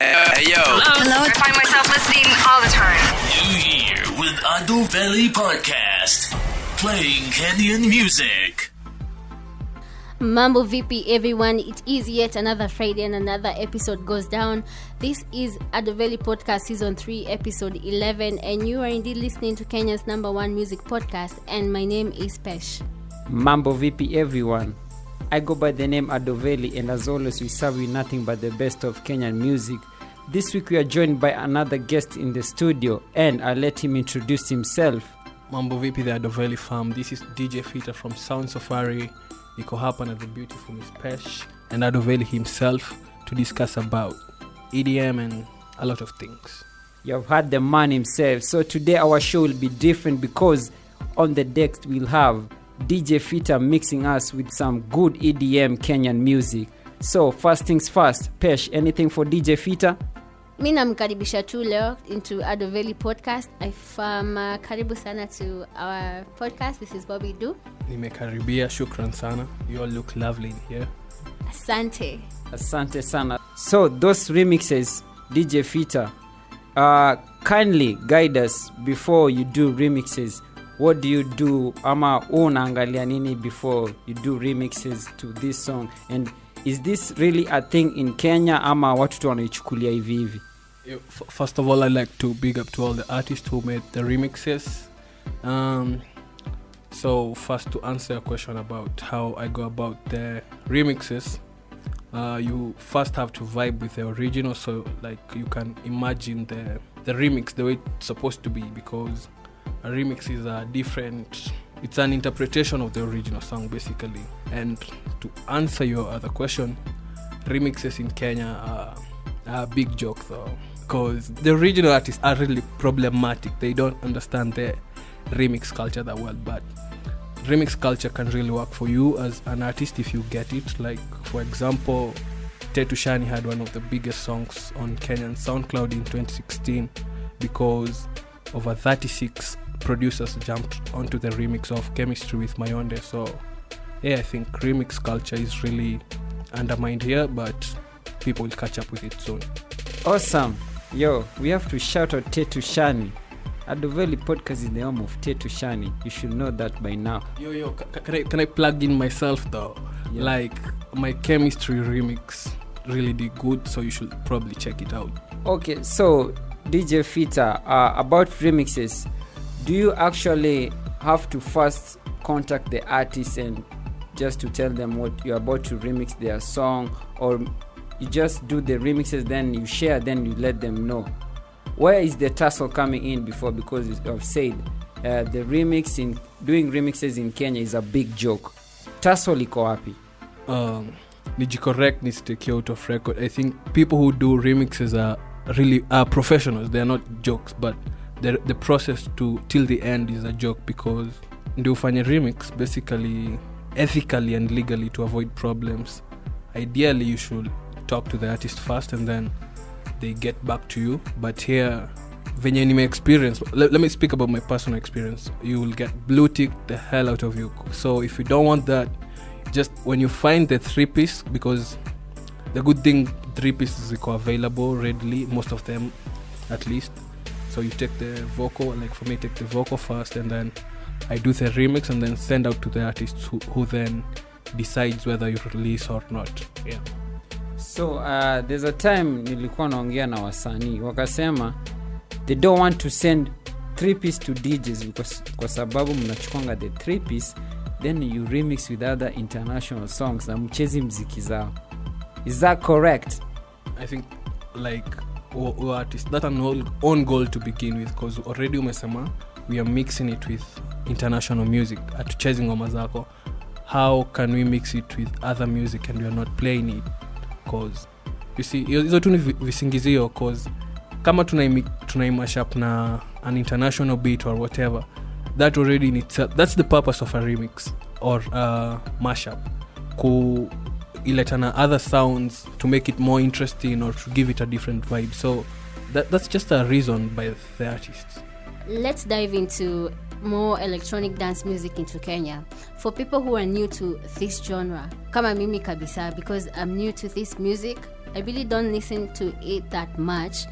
Hey, yo. Hello? I find myself listening all the time. New Year with Ado Valley Podcast. Playing Kenyan music. Mambo VP everyone, it is yet another Friday and another episode goes down. This is Adoveli Podcast Season 3, Episode 11, and you are indeed listening to Kenya's number one music podcast, and my name is Pesh. Mambo VP everyone. I go by the name Adoveli and as always we serve you nothing but the best of Kenyan music. This week we are joined by another guest in the studio and I'll let him introduce himself. mambo vipi the adoveli farm this is dj fita from sound safari niko hapa na the beautiful miss pesh and adoveli himself to discuss about edm and a lot of things You have heard the man himself. So today our show will be different because on the deck we'll have DJ Fita mixing us with some good EDM Kenyan music. So first things first, Pesh, anything for DJ Fita? Mi namkaribisha tu leo into adoveli podcast ifam uh, karibu sana to our podcast this is what we do nimekaribia shukran sana you all look lovely in here asante Asante sana. So those remixes, DJ Fita, uh, kindly guide us before you do remixes. What do you do? Ama unaangalia nini before you do remixes to this song? And is this really a thing in Kenya ama watu tu wanaichukulia hivi hivi? First of all i'd like to big up to all the artists who made the remixes. Um, so first to answer your question about how i go about the remixes uh, you first have to vibe with the original so like you can imagine the the remix the way it's supposed to be because a remix is a different it's an interpretation of the original song basically. And to answer your other question remixes in kenya are a big joke though because the original artists are really problematic. They don't understand the remix culture that well but remix culture can really work for you as an artist if you get it. Like for example tetu shani had one of the biggest songs on kenyan soundcloud in 2016 because over 36 producers jumped onto the remix of chemistry with mayonde. So yeah i think remix culture is really undermined here but people will catch up with it soon. Awesome. Yo, we have to shout out Tetu Shani. Adoveli podcast is the home of Tetu Shani. You should know that by now. Yo, yo, can I, can I plug in myself though? Yeah. Like, my chemistry remix really did good, so you should probably check it out. Okay, so DJ Fita, uh, about remixes, do you actually have to first contact the artist and just to tell them what you're about to remix their song, or you just do the remixes, then you share, then you let them know? Where is the tussle coming in before? Because I've said uh, the remix in doing remixes in Kenya is a big joke. Tussle iko wapi? Um, Nijicorrect needs to take you out of record. I think people who do remixes are really are professionals. They are not jokes, but the the process to till the end is a joke because ndio ufanye remix basically ethically and legally to avoid problems. Ideally, you should talk to the artist first and then they get back to you. But here, venye nime experience, let, let me speak about my personal experience. You will get blue tick the hell out of you. So if you don't want that, just when you find the three piece, because the good thing three pieces are available readily, most of them at least. So you take the vocal, like for me, take the vocal first, and then I do the remix, and then send out to the artists who, who then decides whether you release or not. Yeah. So uh, there's a time nilikuwa naongea na wasanii. Wakasema they don't want to send three piece to DJs kwa sababu mnachukwanga the three piece then you remix with other international songs na mchezi mziki zao. Is that correct? I think like that's an own goal to begin with because already umesema we are mixing it with international music. Atuchezi ngoma zako. How can we mix it with other music and we not playing it cause. You see hizo tu ni vi- visingizio cause. Kama tunaimi- tunaimashup na an international beat or whatever that already in itself that's the purpose of a remix or uh, mashup. Ku iletana other sounds to make it more interesting or to give it a different vibe. So that, that's just a reason by the artists. Let's dive into more electronic dance music into kenya for people who are new to this genre kama mimi kabisa because i'm new to this music I really don't listen to it that much,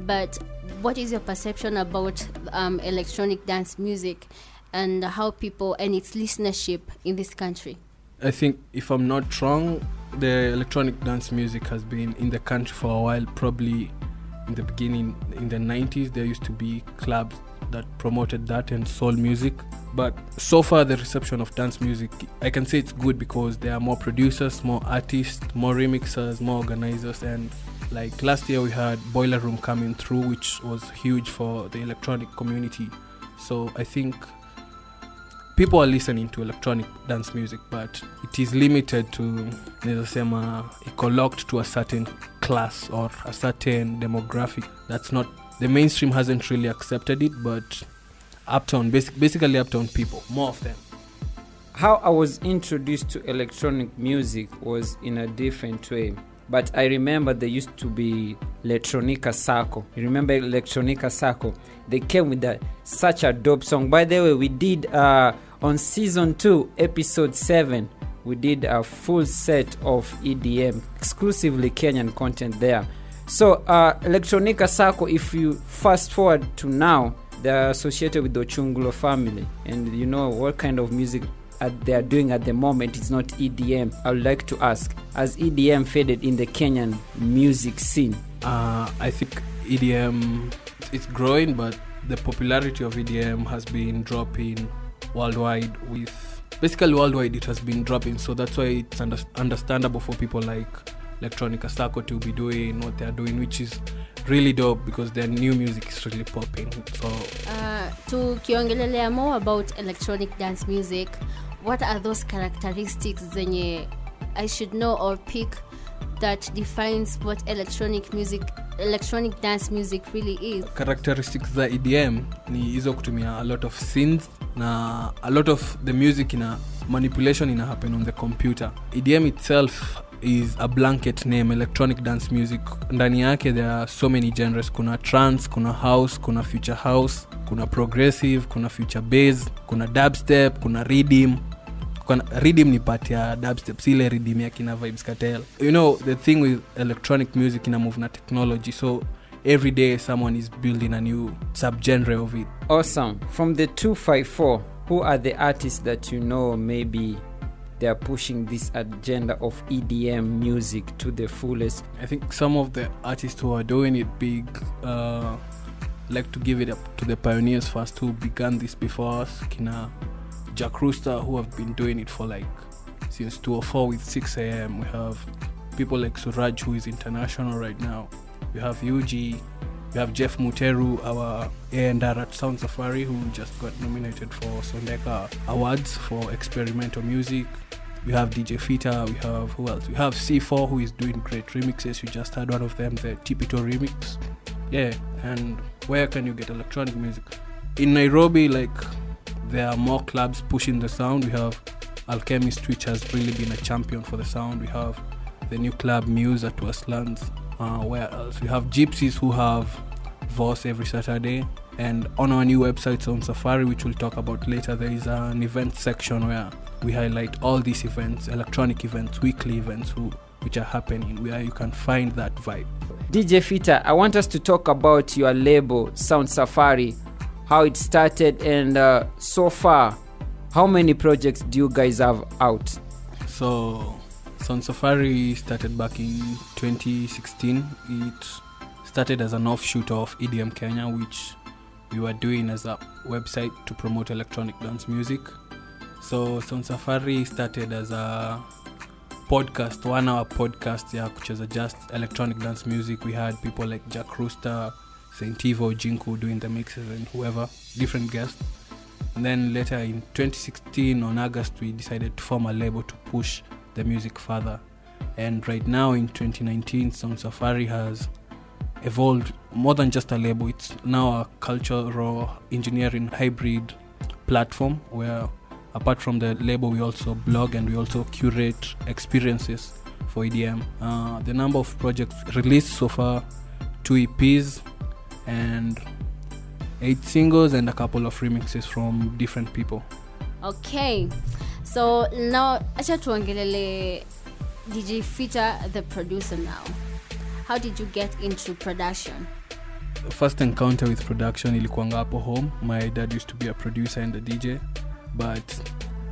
but what is your perception about um, electronic dance music and how people and its listenership in this country? I think if I'm not wrong, the electronic dance music has been in the country for a while. Probably in the beginning, in the 90s, there used to be clubs that promoted that and soul music. But so far, the reception of dance music, I can say it's good because there are more producers, more artists, more remixers, more organizers, and like last year we had Boiler Room coming through, which was huge for the electronic community. So I think people are listening to electronic dance music but it is limited to naweza sema iko locked to a certain class or a certain demographic that's not the mainstream hasn't really accepted it but uptown basic, basically uptown people more of them how I was introduced to electronic music was in a different way. But I remember there used to be Electronica Sacco. You remember Electronica Sacco? They came with that such a dope song. By the way, we did uh, on season two, episode seven. We did a full set of EDM, exclusively Kenyan content there. So, uh, Electronica Sacco, if you fast forward to now, they're associated with the Ochungulo family, and you know what kind of music uh, they are doing at the moment it's not EDM. I would like to ask, has EDM faded in the Kenyan music scene? uh, i think edm it's growing but the popularity of edm has been dropping worldwide with basically worldwide it has been dropping so that's why it's under, understandable for people like electronica circuit to be doing what they're doing which is really dope because their new music is really popping. So Uh, tukiongelelea more about electronic dance music what are those characteristics zenye i should know or pick that defines what electronic music electronic dance music really is? Characteristics za edm ni hizo kutumia a lot of synth na a lot of the music ina manipulation ina happen on the computer. Edm itself is a blanket name electronic dance music. Ndani yake there are so many genres. Kuna trance kuna house kuna future house kuna progressive kuna future base kuna dubstep kuna redim redim ni part ya dubstep sile redim ya kina vibes cartel. You know the thing with electronic music ina move na technology so every day someone is building a new subgenre of it. Awesome. From the 254, who are the artists that you know maybe they are pushing this agenda of EDM music to the fullest? I think some of the artists who are doing it big uh, like to give it up to the pioneers first who began this before us. Kina Jack Rooster who have been doing it for like since 204 with 6 a.m. We have people like Suraj who is international right now. We have Yuji. We have Jeff Muteru, our A&R at Sound Safari, who just got nominated for Sondeka Awards for experimental music. We have DJ Fita. We have who else? We have C4 who is doing great remixes. You just had one of them, the Tipito remix. Yeah, and where can you get electronic music? In Nairobi, like there are more clubs pushing the sound. We have Alchemist, which has really been a champion for the sound. We have the new club Muse at Westlands. Uh, where else? We have Gypsies who have Voss every Saturday. And on our new website on Safari, which we'll talk about later, there is an event section where we highlight all these events, electronic events, weekly events, who, which are happening, where you can find that vibe. DJ Fita, I want us to talk about your label, Sound Safari, how it started, and uh, so far, how many projects do you guys have out? So, Sound Safari started back in 2016. It started as an offshoot of EDM Kenya, which we were doing as a website to promote electronic dance music. So, Sound Safari started as a podcast, one hour podcast, yeah, which was just electronic dance music. We had people like Jack Rooster, Saint Ivo, Jinku doing the mixes, and whoever, different guests. And then later in 2016, on August, we decided to form a label to push the music further. And right now in 2019, Sound Safari has evolved more than just a label. It's now a cultural engineering hybrid platform where, apart from the label, we also blog and we also curate experiences for EDM. Uh, the number of projects released so far, two EPs and eight singles and a couple of remixes from different people. okay so now acha tuongelele dj fita the producer now. How did you get into production? first encounter with production ilikuanga hapo home. My dad used to be a producer and a dj but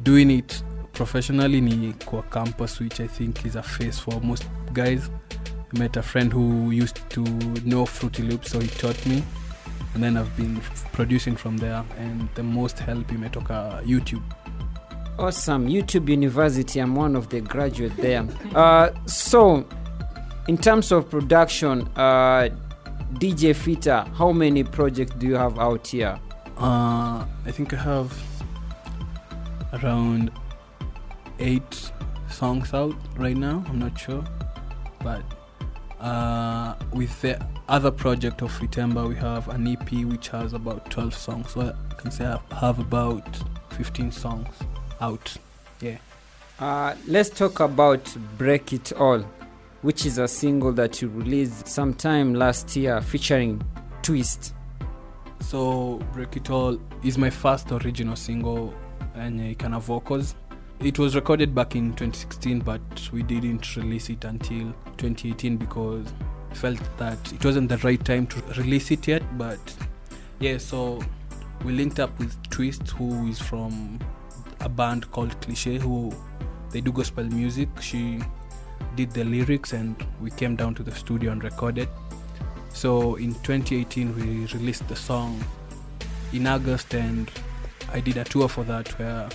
doing it professionally ni kwa campus which i think is a face for most guys. I met a friend who used to know fruity loops so he taught me. And then i've been producing from there and the most help imetoka uh, youtube Awesome. YouTube University. I'm one of the graduate there. Uh, so, in terms of production, uh, DJ Fita, how many projects do you have out here? Uh, I think I have around eight songs out right now. I'm not sure, but uh, with the other project of Fitemba, we have an EP which has about 12 songs. So I can say I have about 15 songs out. Yeah. Uh, let's talk about Break It All, which is a single that you released sometime last year featuring Twist. So Break It All is my first original single and uh, kind of vocals. It was recorded back in 2016, but we didn't release it until 2018 because felt that it wasn't the right time to release it yet. But yeah, so we linked up with Twist, who is from a band called Cliche, who they do gospel music. She did the lyrics, and we came down to the studio and recorded. So in 2018, we released the song in August, and I did a tour for that where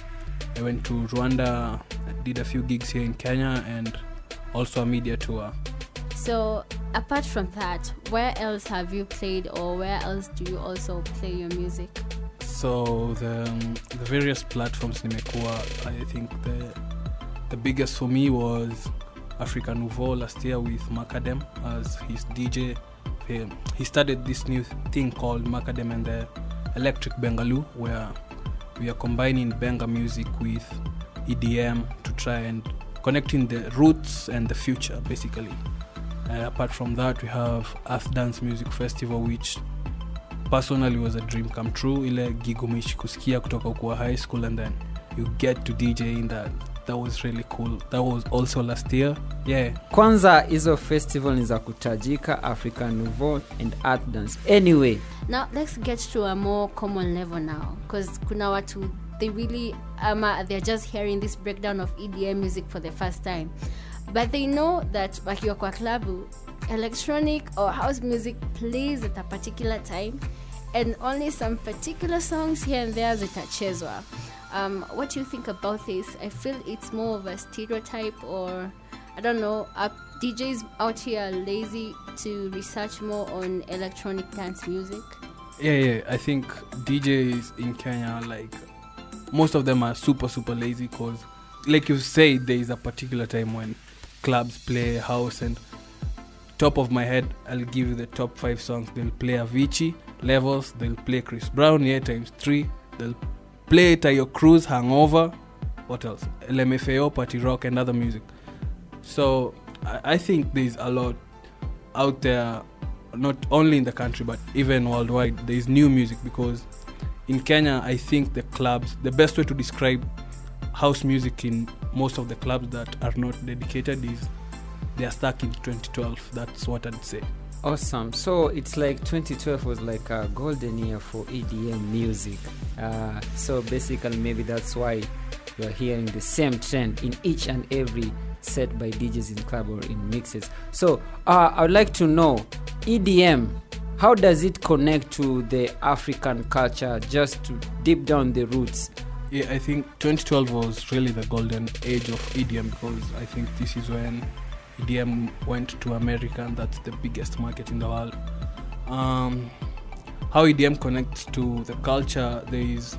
I went to Rwanda, did a few gigs here in Kenya, and also a media tour. So, apart from that, where else have you played, or where else do you also play your music? So the um, the various platforms nimekuwa, I think the the biggest for me was Africa Nouveau last year with Makadem as his DJ. He, started this new thing called Makadem and the Electric Bengaloo, where we are combining Benga music with EDM to try and connecting the roots and the future, basically. And apart from that, we have Earth Dance Music Festival, which personally was a dream come true. Ile gig umeishi kusikia kutoka ukuwa high school and then you get to DJ in that. That was really cool. That was also last year. Yeah. Kwanza hizo festival ni za kutajika, African Nouveau and Art Dance. Anyway, Now, let's get to a more common level now, because kuna watu they really um, uh, they're just hearing this breakdown of EDM music for the first time, but they know that wakiwa kwa klabu, electronic or house music plays at a particular time, and only some particular songs here and there zitachezwa. Um, what do you think about this? I feel it's more of a stereotype, or I don't know. DJs out here are lazy to research more on electronic dance music? Yeah, yeah. I think DJs in Kenya, like most of them are super, super lazy because, like you say, there is a particular time when clubs play house. And top of my head, I'll give you the top five songs. They'll play Avicii, Levels. They'll play Chris Brown, yeah, times three. They'll play Taio Cruz, Hangover. What else? LMFAO, Party Rock, and other music. So I, I think there's a lot out there not only in the country but even worldwide there is new music because in kenya i think the clubs the best way to describe house music in most of the clubs that are not dedicated is they are stuck in 2012 that's what i'd say awesome. So it's like 2012 was like a golden year for EDM music. Uh, so basically, maybe that's why you're hearing the same trend in each and every set by DJs in club or in mixes. So uh, I would like to know EDM. How does it connect to the African culture? Just to deep down the roots. yeah i think 2012 was really the golden age of edm because i think this is when edm went to america and that's the biggest market in the world. Um, how edm connects to the culture there is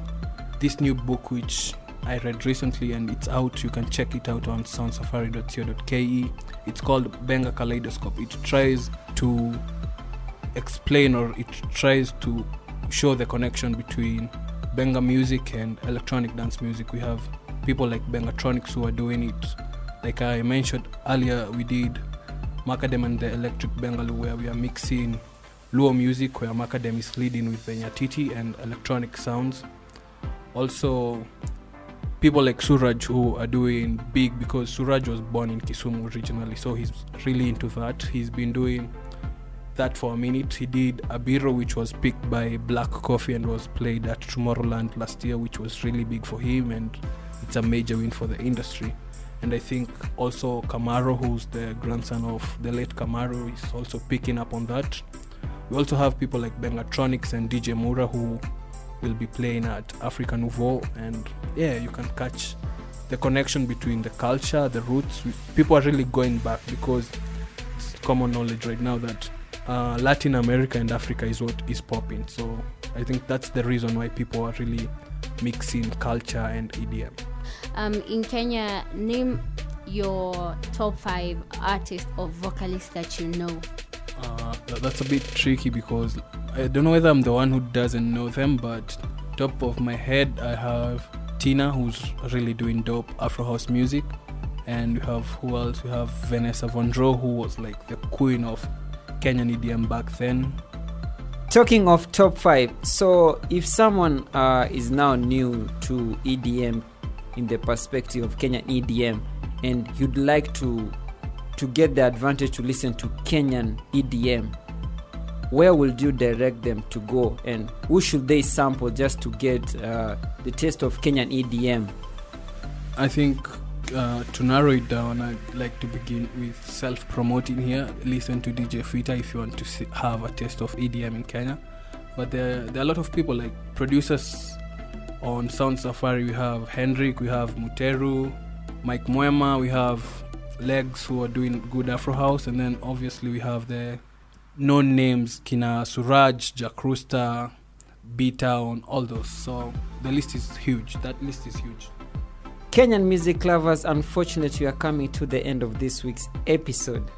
this new book which i read recently and it's out. You can check it out on soundsafari.co.ke it's called benga kaleidoscope. It tries to explain or it tries to show the connection between benga music and electronic dance music. We have people like bengatronics who are doing it like i mentioned earlier we did makadem and the electric bengaloo where we are mixing luo music where makadem is leading with the nyatiti and electronic sounds also people like Suraj who are doing big because Suraj was born in Kisumu originally, so he's really into that. He's been doing that for a minute. He did Abiro, which was picked by Black Coffee and was played at Tomorrowland last year, which was really big for him, and it's a major win for the industry. And I think also KMRU, who's the grandson of the late Kamaru, is also picking up on that. We also have people like Bengatronics and DJ Mura who will be playing at Africa Nouveau, and yeah, you can catch the connection between the culture, the roots. People are really going back because it's common knowledge right now that uh, Latin America and Africa is what is popping. So I think that's the reason why people are really mixing culture and EDM. Um, in Kenya, name your top five artists or vocalists that you know. Uh, that's a bit tricky because I don't know whether I'm the one who doesn't know them, but top of my head, I have Tina, who's really doing dope Afro house music, and we have who else? We have Vanessa Vondro, who was like the queen of Kenyan EDM back then. Talking of top five, so if someone uh, is now new to EDM in the perspective of Kenyan EDM, and you'd like to to get the advantage to listen to Kenyan EDM, where would you direct them to go, and who should they sample just to get uh, the taste of Kenyan EDM? I think uh, to narrow it down, I'd like to begin with self promoting here. Listen to DJ Fita if you want to see, have a taste of EDM in Kenya. But there, there are a lot of people like producers on Sound Safari. We have Hendrik, we have Muteru, Mike Mwema, we have Legs who are doing good Afro House, and then obviously we have the known names Kina Suraj, Jakrusta, B Town, all those. So the list is huge. That list is huge. Kenyan music lovers, unfortunately, we are coming to the end of this week's episode.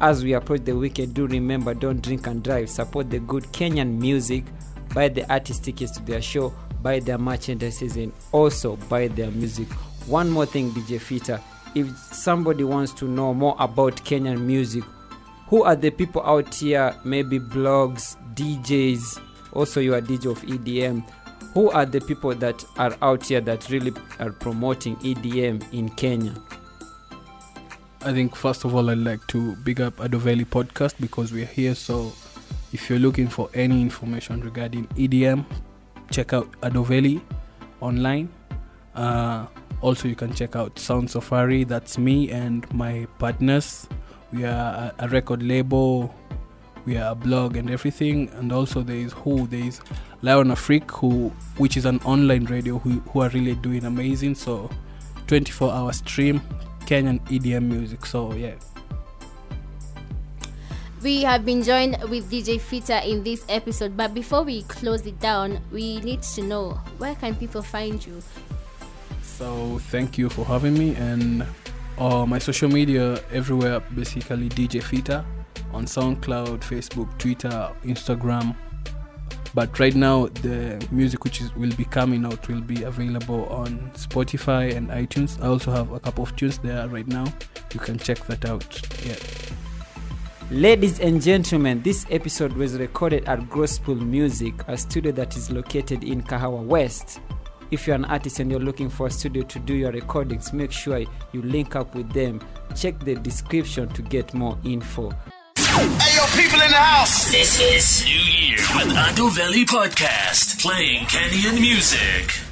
As we approach the weekend, do remember don't drink and drive. Support the good Kenyan music. Buy the artist tickets to their show. Buy their merchandises and also buy their music. One more thing, DJ Fita. If somebody wants to know more about Kenyan music, who are the people out here? Maybe blogs, DJs. Also, you are DJ of EDM who are the people that are out here that really are promoting EDM in Kenya? I think first of all, I'd like to big up Adoveli podcast because we're here. So if you're looking for any information regarding EDM, check out Adoveli online. Uh, also, you can check out Sound Safari. That's me and my partners. We are a, record label. We are a blog and everything. And also there is who there is Lion Afrique, who which is an online radio who, who are really doing amazing. So 24 hour stream Kenyan EDM music. So yeah. We have been joined with DJ Fita in this episode, but before we close it down, we need to know where can people find you? So thank you for having me and uh, my social media everywhere basically DJ Fita on SoundCloud, Facebook, Twitter, Instagram. But right now the music which is, will be coming out will be available on Spotify and iTunes. I also have a couple of tunes there right now. You can check that out. Yeah. Ladies and gentlemen, this episode was recorded at Gospel Music, a studio that is located in Kahawa West. If you're an artist and you're looking for a studio to do your recordings, make sure you link up with them. Check the description to get more info. Hey, yo, people in the house. This is New Year with Adoveli Podcast, playing Kenyan music.